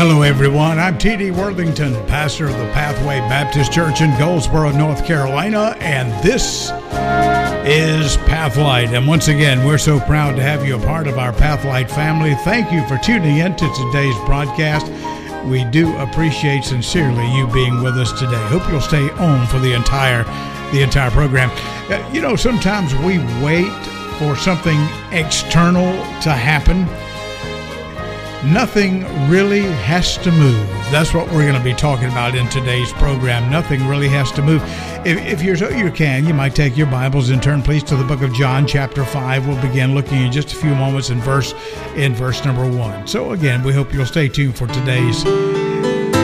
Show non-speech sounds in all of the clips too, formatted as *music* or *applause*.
Hello, everyone. I'm T.D. Worthington, pastor of the Pathway Baptist Church in Goldsboro, North Carolina, and this is Pathlight. And once again, we're so proud to have you a part of our Pathlight family. Thank you for tuning in to today's broadcast. We do appreciate sincerely you being with us today. Hope you'll stay on for the entire the entire program. Uh, you know, sometimes we wait for something external to happen nothing really has to move. That's what we're going to be talking about in today's program. Nothing really has to move. If, if you're so you can, you might take your Bibles and turn, please, to the book of John, chapter five. We'll begin looking in just a few moments in verse in verse number one. So again, we hope you'll stay tuned for today's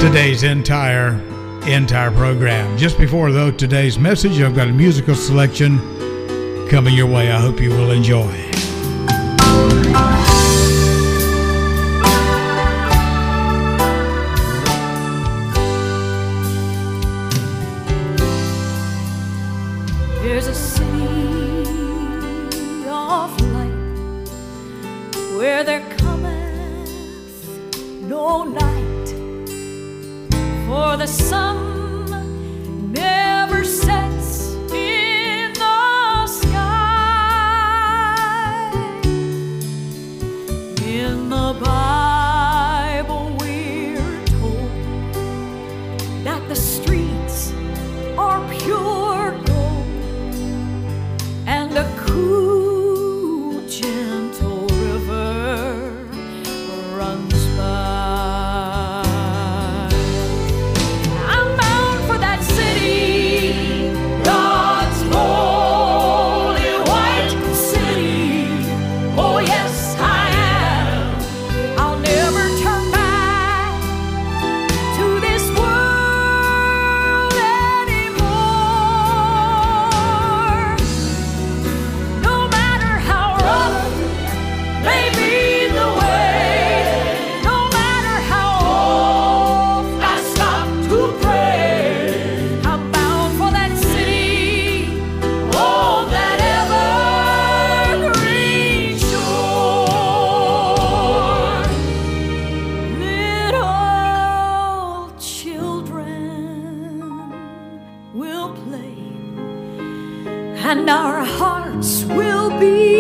today's entire entire program. Just before though today's message, I've got a musical selection coming your way. I hope you will enjoy. Some. and our hearts will be.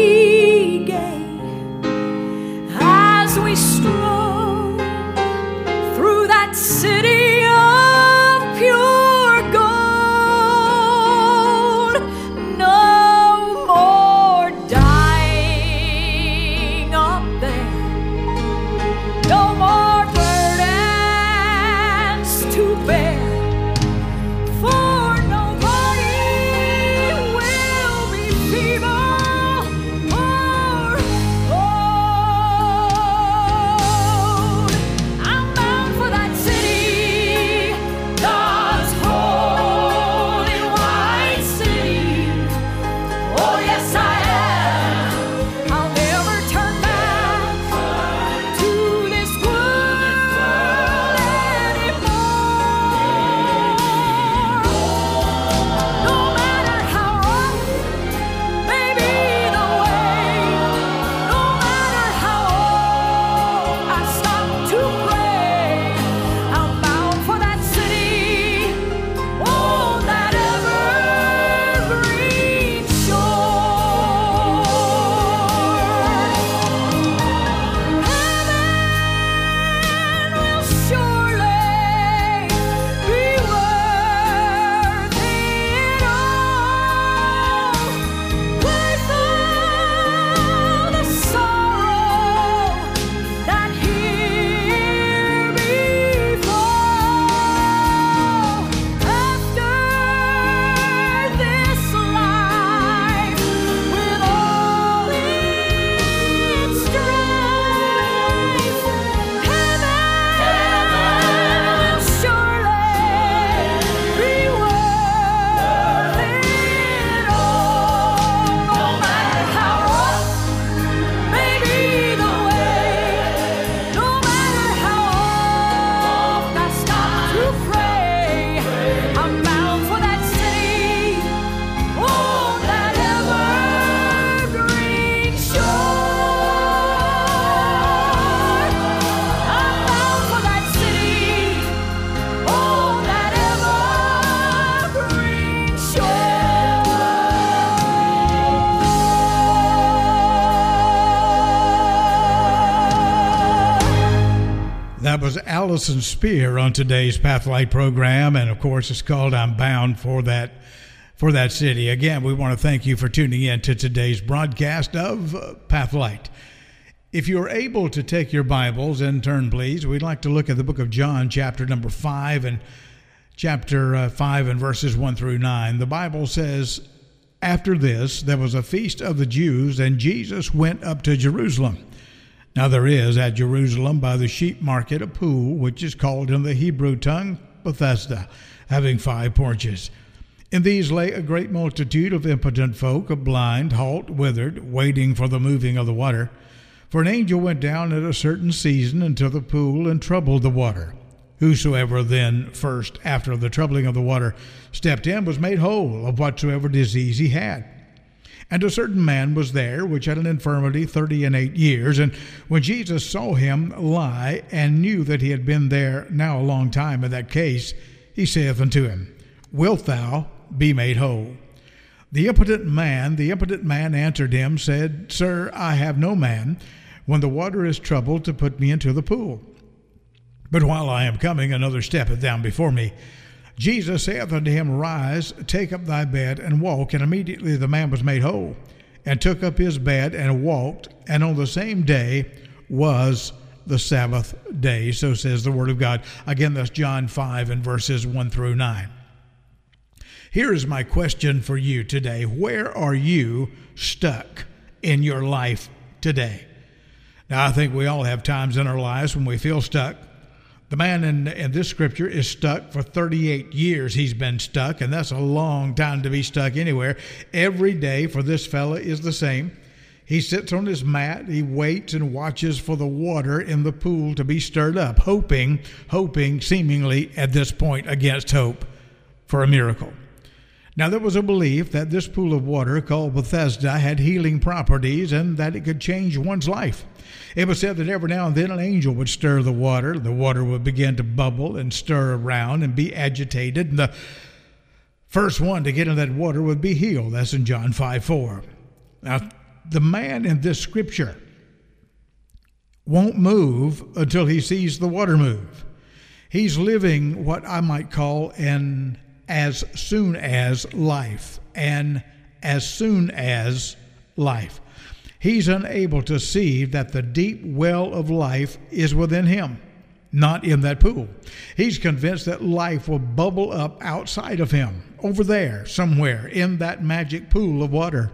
Allison Spear on today's Pathlight program, and of course, it's called "I'm Bound for That." For that city. Again, we want to thank you for tuning in to today's broadcast of uh, Pathlight. If you're able to take your Bibles and turn, please, we'd like to look at the book of John, chapter number 5, and chapter uh, 5 and verses 1 through 9. The Bible says, After this, there was a feast of the Jews, and Jesus went up to Jerusalem. Now there is at Jerusalem by the sheep market a pool, which is called in the Hebrew tongue Bethesda, having five porches. In these lay a great multitude of impotent folk, of blind, halt, withered, waiting for the moving of the water. For an angel went down at a certain season into the pool and troubled the water. Whosoever then first, after the troubling of the water, stepped in was made whole of whatsoever disease he had. And a certain man was there which had an infirmity thirty and eight years. And when Jesus saw him lie, and knew that he had been there now a long time in that case, he saith unto him, Wilt thou be made whole? The impotent man, the impotent man answered him, said, Sir, I have no man, when the water is troubled, to put me into the pool. But while I am coming, another steppeth down before me. Jesus saith unto him, Rise, take up thy bed, and walk. And immediately the man was made whole, and took up his bed and walked. And on the same day was the Sabbath day. So says the Word of God. Again, that's John 5 and verses 1 through 9. Here is my question for you today Where are you stuck in your life today? Now, I think we all have times in our lives when we feel stuck. The man in, in this scripture is stuck for 38 years. He's been stuck, and that's a long time to be stuck anywhere. Every day for this fella is the same. He sits on his mat, he waits and watches for the water in the pool to be stirred up, hoping, hoping, seemingly at this point against hope, for a miracle. Now, there was a belief that this pool of water called Bethesda had healing properties and that it could change one's life. It was said that every now and then an angel would stir the water. The water would begin to bubble and stir around and be agitated. And the first one to get in that water would be healed. That's in John 5 4. Now, the man in this scripture won't move until he sees the water move. He's living what I might call an as soon as life, and as soon as life. He's unable to see that the deep well of life is within him, not in that pool. He's convinced that life will bubble up outside of him, over there, somewhere, in that magic pool of water.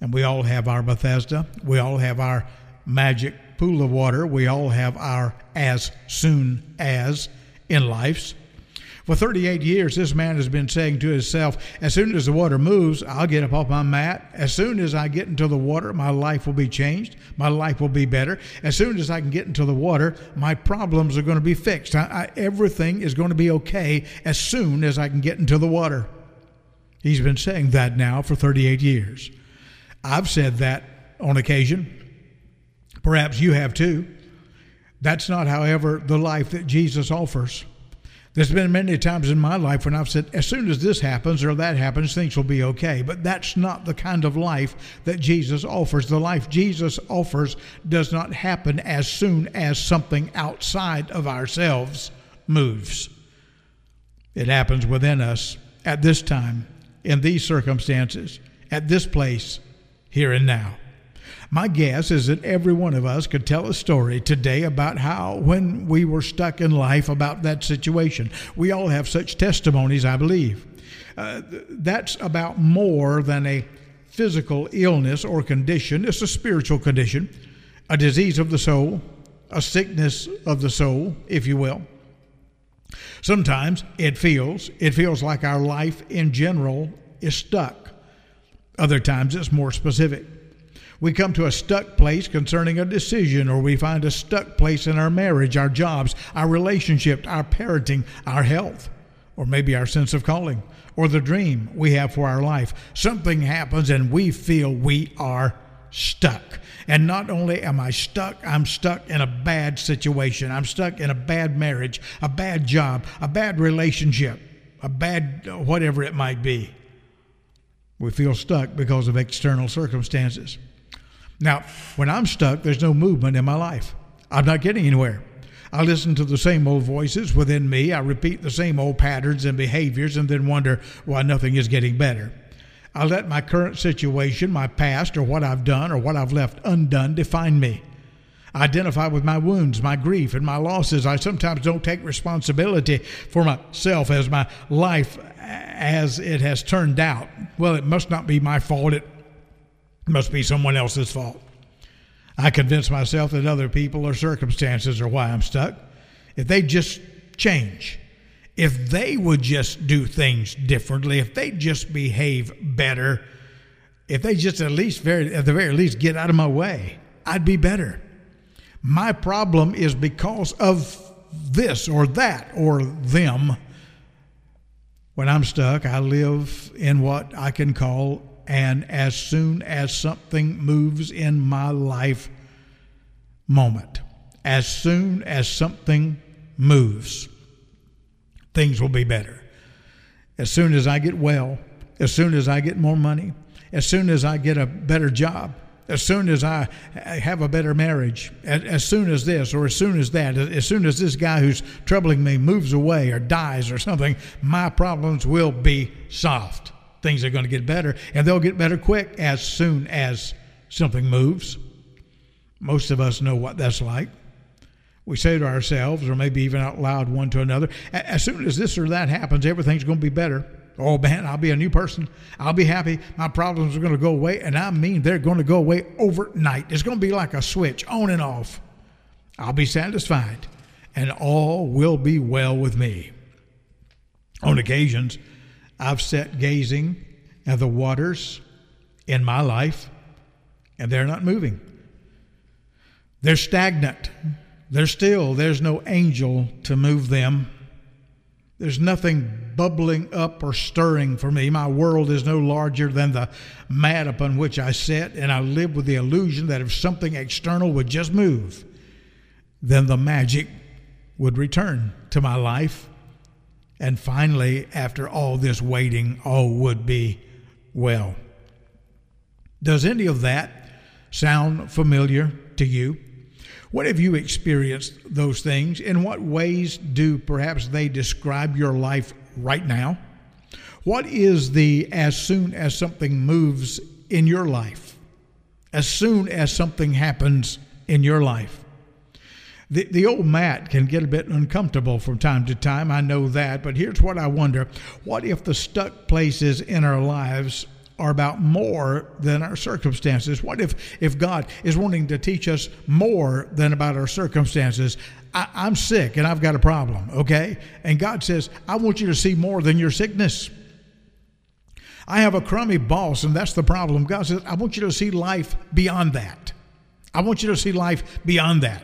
And we all have our Bethesda. We all have our magic pool of water. We all have our as soon as in life's. For 38 years, this man has been saying to himself, As soon as the water moves, I'll get up off my mat. As soon as I get into the water, my life will be changed. My life will be better. As soon as I can get into the water, my problems are going to be fixed. I, I, everything is going to be okay as soon as I can get into the water. He's been saying that now for 38 years. I've said that on occasion. Perhaps you have too. That's not, however, the life that Jesus offers. There's been many times in my life when I've said, as soon as this happens or that happens, things will be okay. But that's not the kind of life that Jesus offers. The life Jesus offers does not happen as soon as something outside of ourselves moves. It happens within us at this time, in these circumstances, at this place, here and now. My guess is that every one of us could tell a story today about how, when we were stuck in life, about that situation. We all have such testimonies, I believe. Uh, that's about more than a physical illness or condition, it's a spiritual condition, a disease of the soul, a sickness of the soul, if you will. Sometimes it feels it feels like our life in general is stuck. Other times it's more specific we come to a stuck place concerning a decision, or we find a stuck place in our marriage, our jobs, our relationship, our parenting, our health, or maybe our sense of calling, or the dream we have for our life. Something happens and we feel we are stuck. And not only am I stuck, I'm stuck in a bad situation. I'm stuck in a bad marriage, a bad job, a bad relationship, a bad whatever it might be. We feel stuck because of external circumstances. Now, when I'm stuck, there's no movement in my life. I'm not getting anywhere. I listen to the same old voices within me. I repeat the same old patterns and behaviors and then wonder why nothing is getting better. I let my current situation, my past, or what I've done or what I've left undone define me. I identify with my wounds, my grief, and my losses. I sometimes don't take responsibility for myself as my life as it has turned out. Well, it must not be my fault. It must be someone else's fault. I convince myself that other people or circumstances are why I'm stuck. If they just change, if they would just do things differently, if they just behave better, if they just at least very at the very least get out of my way, I'd be better. My problem is because of this or that or them. When I'm stuck, I live in what I can call and as soon as something moves in my life moment, as soon as something moves, things will be better. As soon as I get well, as soon as I get more money, as soon as I get a better job, as soon as I have a better marriage, as, soon as this or as soon as that, as soon as this guy who's troubling me moves away or dies or something, my problems will be solved things are going to get better, and they'll get better quick as soon as something moves. Most of us know what that's like. We say to ourselves, or maybe even out loud one to another, as soon as this or that happens, everything's going to be better. Oh man, I'll be a new person. I'll be happy. My problems are going to go away. And I mean, they're going to go away overnight. It's going to be like a switch on and off. I'll be satisfied, and all will be well with me. On occasions, I've sat gazing at the waters in my life, and they're not moving. They're stagnant. They're still. There's no angel to move them. There's nothing bubbling up or stirring for me. My world is no larger than the mat upon which I sit, and I live with the illusion that if something external would just move, then the magic would return to my life and finally, after all this waiting, all would be well. Does any of that sound familiar to you? What have you experienced those things? In what ways do perhaps they describe your life right now? What is the as soon as something moves in your life? As soon as something happens in your life? The, the old mat can get a bit uncomfortable from time to time. I know that. But here's what I wonder what if the stuck places in our lives are about more than our circumstances? What if, if God is wanting to teach us more than about our circumstances? I, I'm sick and I've got a problem, okay? And God says, I want you to see more than your sickness. I have a crummy boss, and that's the problem. God says, I want you to see life beyond that. I want you to see life beyond that.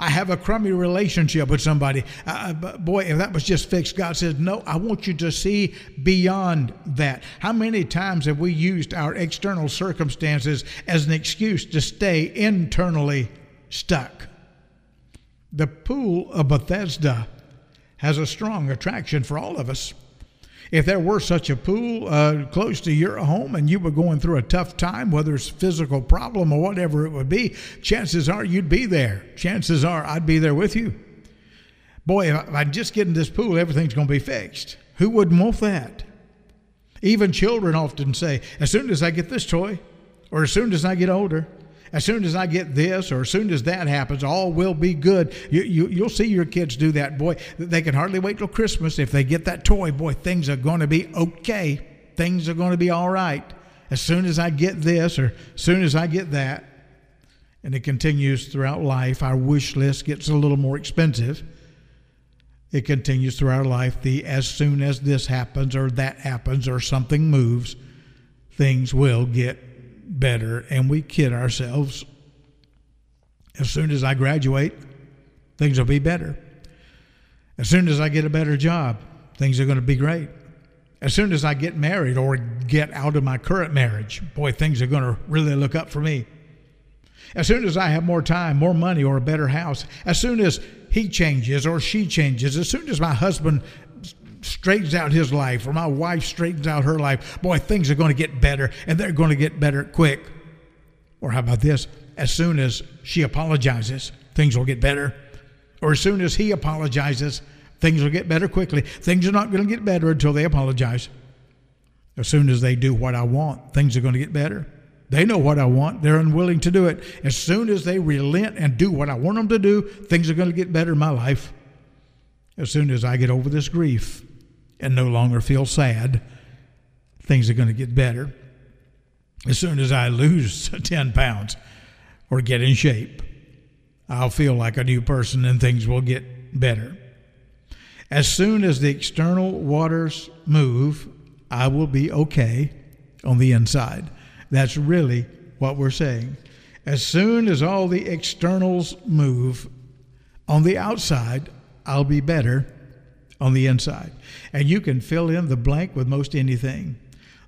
I have a crummy relationship with somebody. Uh, uh boy, if that was just fixed, God says, No, I want you to see beyond that. How many times have we used our external circumstances as an excuse to stay internally stuck? The pool of Bethesda has a strong attraction for all of us. If there were such a pool uh, close to your home and you were going through a tough time, whether it's a physical problem or whatever it would be, chances are you'd be there. Chances are I'd be there with you. Boy, if I just get in this pool, everything's going to be fixed. Who wouldn't want that? Even children often say, as soon as I get this toy, or as soon as I get older, as soon as I get this or as soon as that happens, all will be good. You, you, you'll see your kids do that, boy. They can hardly wait till Christmas. If they get that toy, boy, things are going to be okay. Things are going to be all right. As soon as I get this or as soon as I get that. And it continues throughout life. Our wish list gets a little more expensive. It continues through our life. The as soon as this happens or that happens or something moves, things will get better, and we kid ourselves. As soon as I graduate, things will be better. As soon as I get a better job, things are going to be great. As soon as I get married or get out of my current marriage, boy, things are going to really look up for me. As soon as I have more time, more money, or a better house, as soon as he changes or she changes, as soon as my husband straightens out his life or my wife straightens out her life, boy, things are going to get better and they're going to get better quick. Or how about this? As soon as she apologizes, things will get better. or as soon as he apologizes, things will get better quickly. Things are not going to get better until they apologize. As soon as they do what I want, things are going to get better. They know what I want. They're unwilling to do it. As soon as they relent and do what I want them to do, things are going to get better in my life. As soon as I get over this grief and no longer feel sad, things are going to get better. As soon as I lose *laughs* 10 pounds or get in shape, I'll feel like a new person and things will get better. As soon as the external waters move, I will be okay on the inside. That's really what we're saying. As soon as all the externals move on the outside, I'll be better on the inside. And you can fill in the blank with most anything.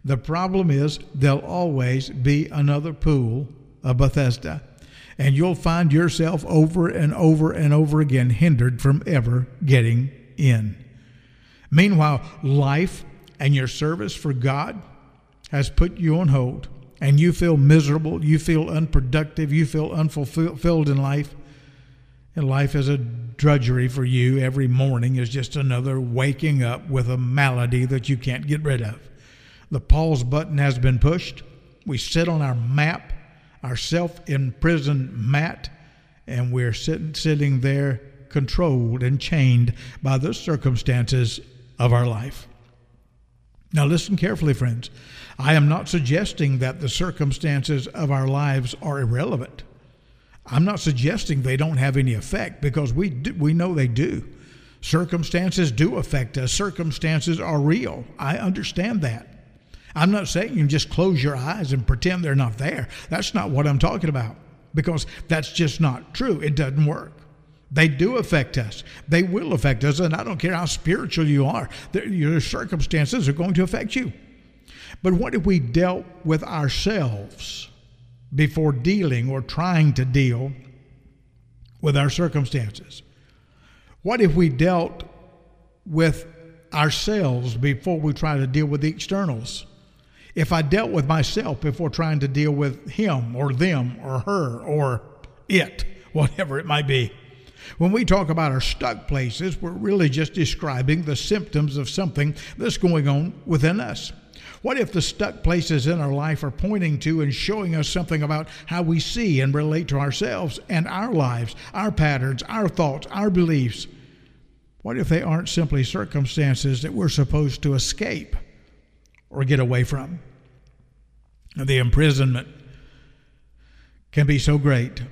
The problem is there'll always be another pool of Bethesda. And you'll find yourself over and over and over again hindered from ever getting in. Meanwhile, life and your service for God has put you on hold, and you feel miserable, you feel unproductive, you feel unfulfilled in life, and life is a drudgery for you every morning is just another waking up with a malady that you can't get rid of. The pause button has been pushed. We sit on our map, our self imprisoned mat, and we're sitting, sitting there controlled and chained by the circumstances of our life. Now, listen carefully, friends. I am not suggesting that the circumstances of our lives are irrelevant. I'm not suggesting they don't have any effect because we do, we know they do. Circumstances do affect us. Circumstances are real. I understand that. I'm not saying you just close your eyes and pretend they're not there. That's not what I'm talking about because that's just not true. It doesn't work. They do affect us. They will affect us, and I don't care how spiritual you are, your circumstances are going to affect you. But what if we dealt with ourselves before dealing or trying to deal with our circumstances? What if we dealt with ourselves before we try to deal with the externals? If I dealt with myself before trying to deal with him or them or her or it, *laughs* whatever it might be. When we talk about our stuck places, we're really just describing the symptoms of something that's going on within us. What if the stuck places in our life are pointing to and showing us something about how we see and relate to ourselves and our lives, our patterns, our thoughts, our beliefs? What if they aren't simply circumstances that we're supposed to escape or get away from? The imprisonment can be so great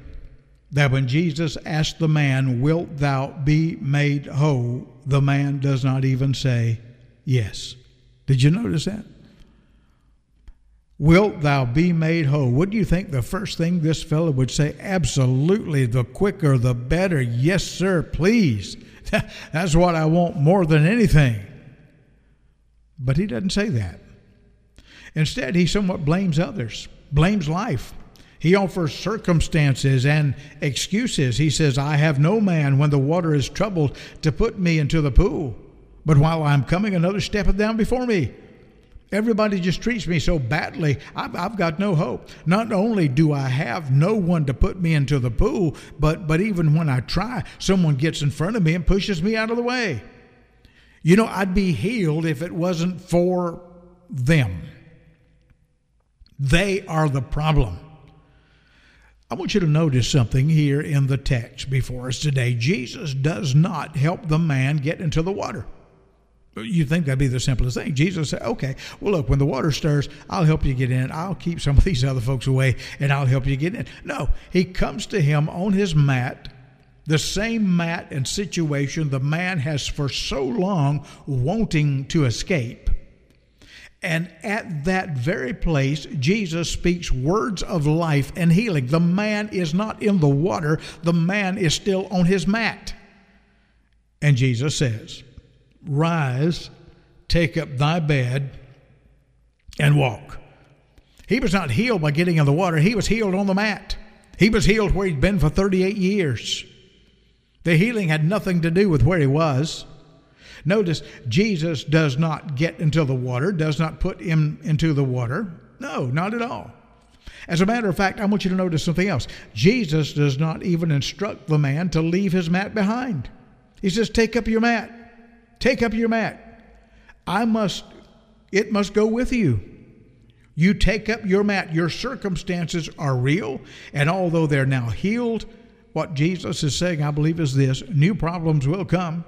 that when Jesus asked the man, Wilt thou be made whole? the man does not even say yes. Did you notice that? Wilt thou be made whole? What do you think the first thing this fellow would say? Absolutely, the quicker the better. Yes, sir, please. *laughs* That's what I want more than anything. But he doesn't say that. Instead, he somewhat blames others, blames life. He offers circumstances and excuses. He says, I have no man when the water is troubled to put me into the pool, but while I'm coming, another steppeth down before me. Everybody just treats me so badly. I've, I've, got no hope. Not only do I have no one to put me into the pool, but, but even when I try, someone gets in front of me and pushes me out of the way. You know, I'd be healed if it wasn't for them. They are the problem. I want you to notice something here in the text before us today. Jesus does not help the man get into the water. You think that'd be the simplest thing. Jesus said, okay, well, look, when the water stirs, I'll help you get in. I'll keep some of these other folks away and I'll help you get in. No, he comes to him on his mat, the same mat and situation the man has for so long wanting to escape. And at that very place, Jesus speaks words of life and healing. The man is not in the water, the man is still on his mat. And Jesus says, Rise, take up thy bed, and walk. He was not healed by getting in the water, he was healed on the mat. He was healed where he'd been for 38 years. The healing had nothing to do with where he was. Notice Jesus does not get into the water, does not put him into the water. No, not at all. As a matter of fact, I want you to notice something else. Jesus does not even instruct the man to leave his mat behind. He says, Take up your mat. Take up your mat. I must, it must go with you. You take up your mat. Your circumstances are real, and although they're now healed, what Jesus is saying, I believe, is this new problems will come.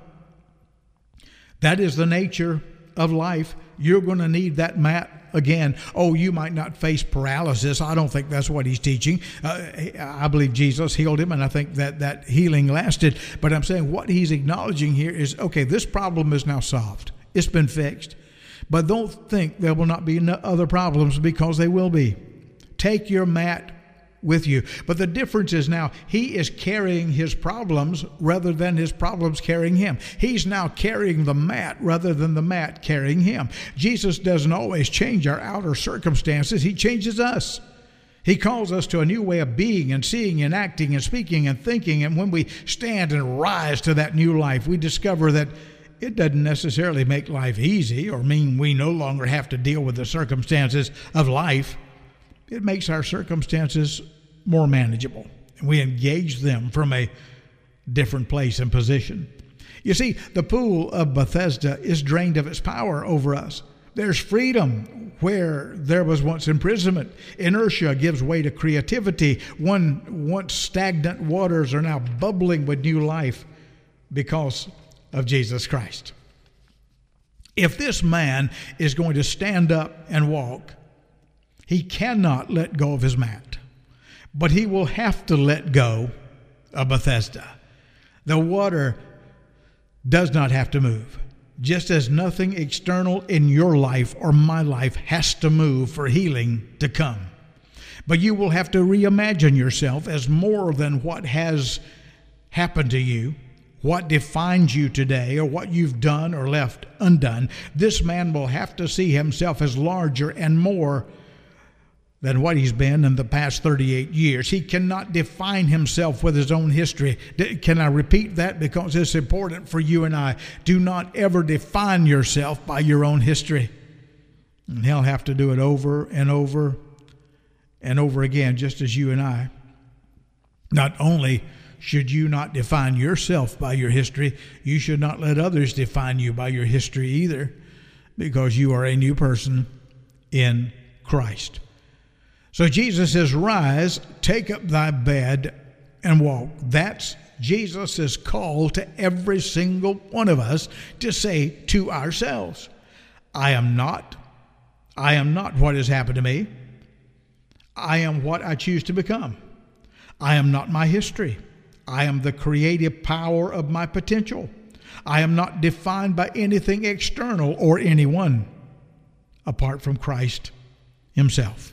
That is the nature of life. You're going to need that mat again. Oh, you might not face paralysis. I don't think that's what he's teaching. Uh, I believe Jesus healed him, and I think that that healing lasted. But I'm saying what he's acknowledging here is okay, this problem is now solved, it's been fixed. But don't think there will not be other problems because they will be. Take your mat with you. But the difference is now he is carrying his problems rather than his problems carrying him. He's now carrying the mat rather than the mat carrying him. Jesus doesn't always change our outer circumstances, he changes us. He calls us to a new way of being and seeing and acting and speaking and thinking. And when we stand and rise to that new life, we discover that it doesn't necessarily make life easy or mean we no longer have to deal with the circumstances of life it makes our circumstances more manageable. And we engage them from a different place and position. You see, the pool of Bethesda is drained of its power over us. There's freedom where there was once imprisonment. Inertia gives way to creativity. One once stagnant waters are now bubbling with new life because of Jesus Christ. If this man is going to stand up and walk, he cannot let go of his mat, but he will have to let go of Bethesda. The water does not have to move, just as nothing external in your life or my life has to move for healing to come. But you will have to reimagine yourself as more than what has happened to you what defines you today or what you've done or left undone. This man will have to see himself as larger and more than what he's been in the past 38 years. He cannot define himself with his own history. Can I repeat that? Because it's important for you and I. Do not ever define yourself by your own history. And he'll have to do it over and over and over again, just as you and I. Not only should you not define yourself by your history, you should not let others define you by your history either, because you are a new person in Christ. So Jesus says, Rise, take up thy bed, and walk. That's Jesus' call to every single one of us to say to ourselves, I am not. I am not what has happened to me. I am what I choose to become. I am not my history. I am the creative power of my potential. I am not defined by anything external or anyone apart from Christ Himself.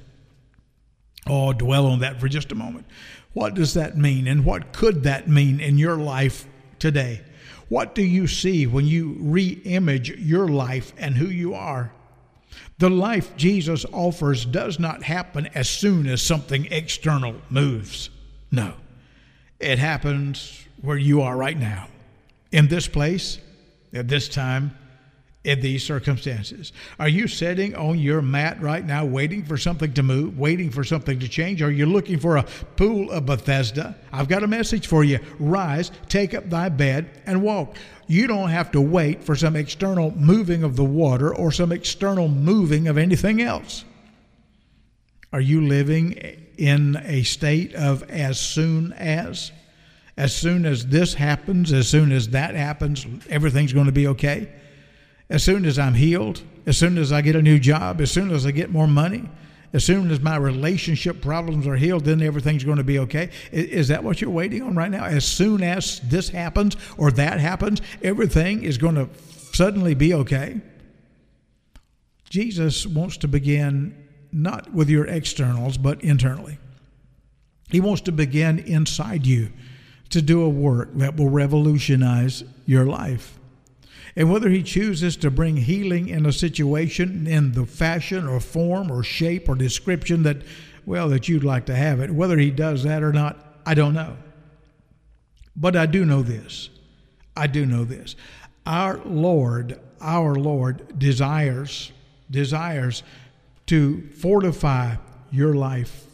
Oh, dwell on that for just a moment. What does that mean, and what could that mean in your life today? What do you see when you re image your life and who you are? The life Jesus offers does not happen as soon as something external moves. No, it happens where you are right now, in this place, at this time, in these circumstances? Are you sitting on your mat right now waiting for something to move, waiting for something to change? Are you looking for a pool of Bethesda? I've got a message for you. Rise, take up thy bed, and walk. You don't have to wait for some external moving of the water or some external moving of anything else. Are you living in a state of as soon as? As soon as this happens, as soon as that happens, everything's going to be okay? As soon as I'm healed, as soon as I get a new job, as soon as I get more money, as soon as my relationship problems are healed, then everything's going to be okay. Is that what you're waiting on right now? As soon as this happens or that happens, everything is going to suddenly be okay. Jesus wants to begin not with your externals, but internally. He wants to begin inside you to do a work that will revolutionize your life. And whether he chooses to bring healing in a situation in the fashion or form or shape or description that, well, that you'd like to have it, whether he does that or not, I don't know. But I do know this. I do know this. Our Lord, our Lord desires, desires to fortify your life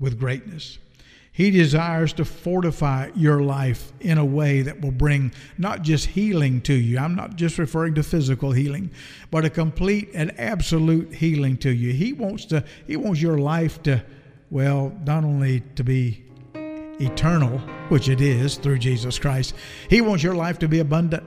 with greatness. He desires to fortify your life in a way that will bring not just healing to you. I'm not just referring to physical healing, but a complete and absolute healing to you. He wants to he wants your life to well, not only to be eternal, which it is through Jesus Christ. He wants your life to be abundant.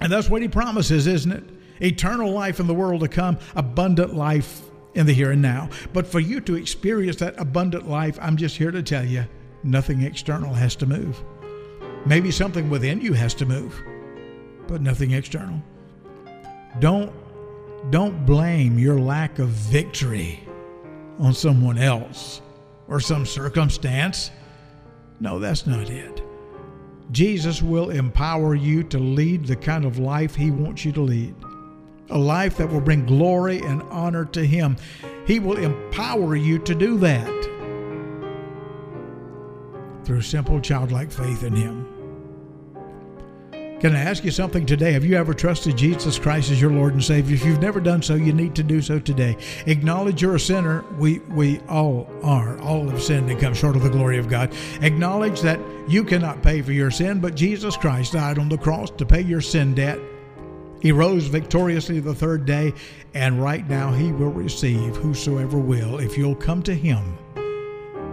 And that's what he promises, isn't it? Eternal life in the world to come, abundant life in the here and now. But for you to experience that abundant life, I'm just here to tell you nothing external has to move. Maybe something within you has to move, but nothing external. Don't don't blame your lack of victory on someone else or some circumstance. No, that's not it. Jesus will empower you to lead the kind of life He wants you to lead a life that will bring glory and honor to Him. He will empower you to do that through simple childlike faith in Him. Can I ask you something today? Have you ever trusted Jesus Christ as your Lord and Savior? If you've never done so, you need to do so today. Acknowledge you're a sinner. We we all are. All have sinned and come short of the glory of God. Acknowledge that you cannot pay for your sin, but Jesus Christ died on the cross to pay your sin debt he rose victoriously the third day, and right now he will receive whosoever will if you'll come to him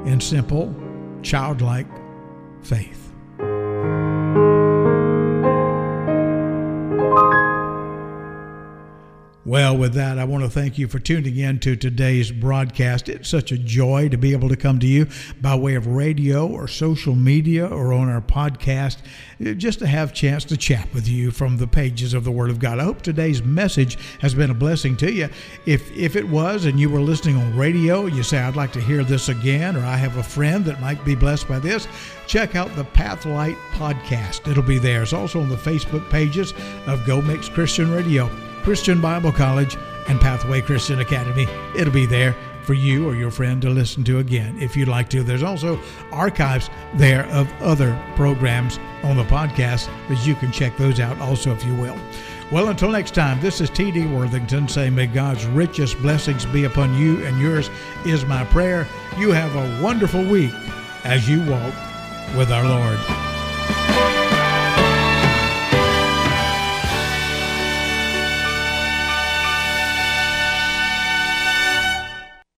in simple, childlike faith. Well, with that, I want to thank you for tuning in to today's broadcast. It's such a joy to be able to come to you by way of radio or social media or on our podcast, uh, just to have a chance to chat with you from the pages of the Word of God. I hope today's message has been a blessing to you. If if it was, and you were listening on radio, you say, "I'd like to hear this again," or "I have a friend that might be blessed by this," check out the Pathlight podcast. It'll be there. It's also on the Facebook pages of Go Mix Christian Radio. Christian Bible College, and Pathway Christian Academy. It'll be there for you or your friend to listen to again if you'd like to. There's also archives there of other programs on the podcast that you can check those out also if you will. Well, until next time, this is T.D. Worthington saying, May God's richest blessings be upon you and yours is my prayer. You have a wonderful week as you walk with our Lord.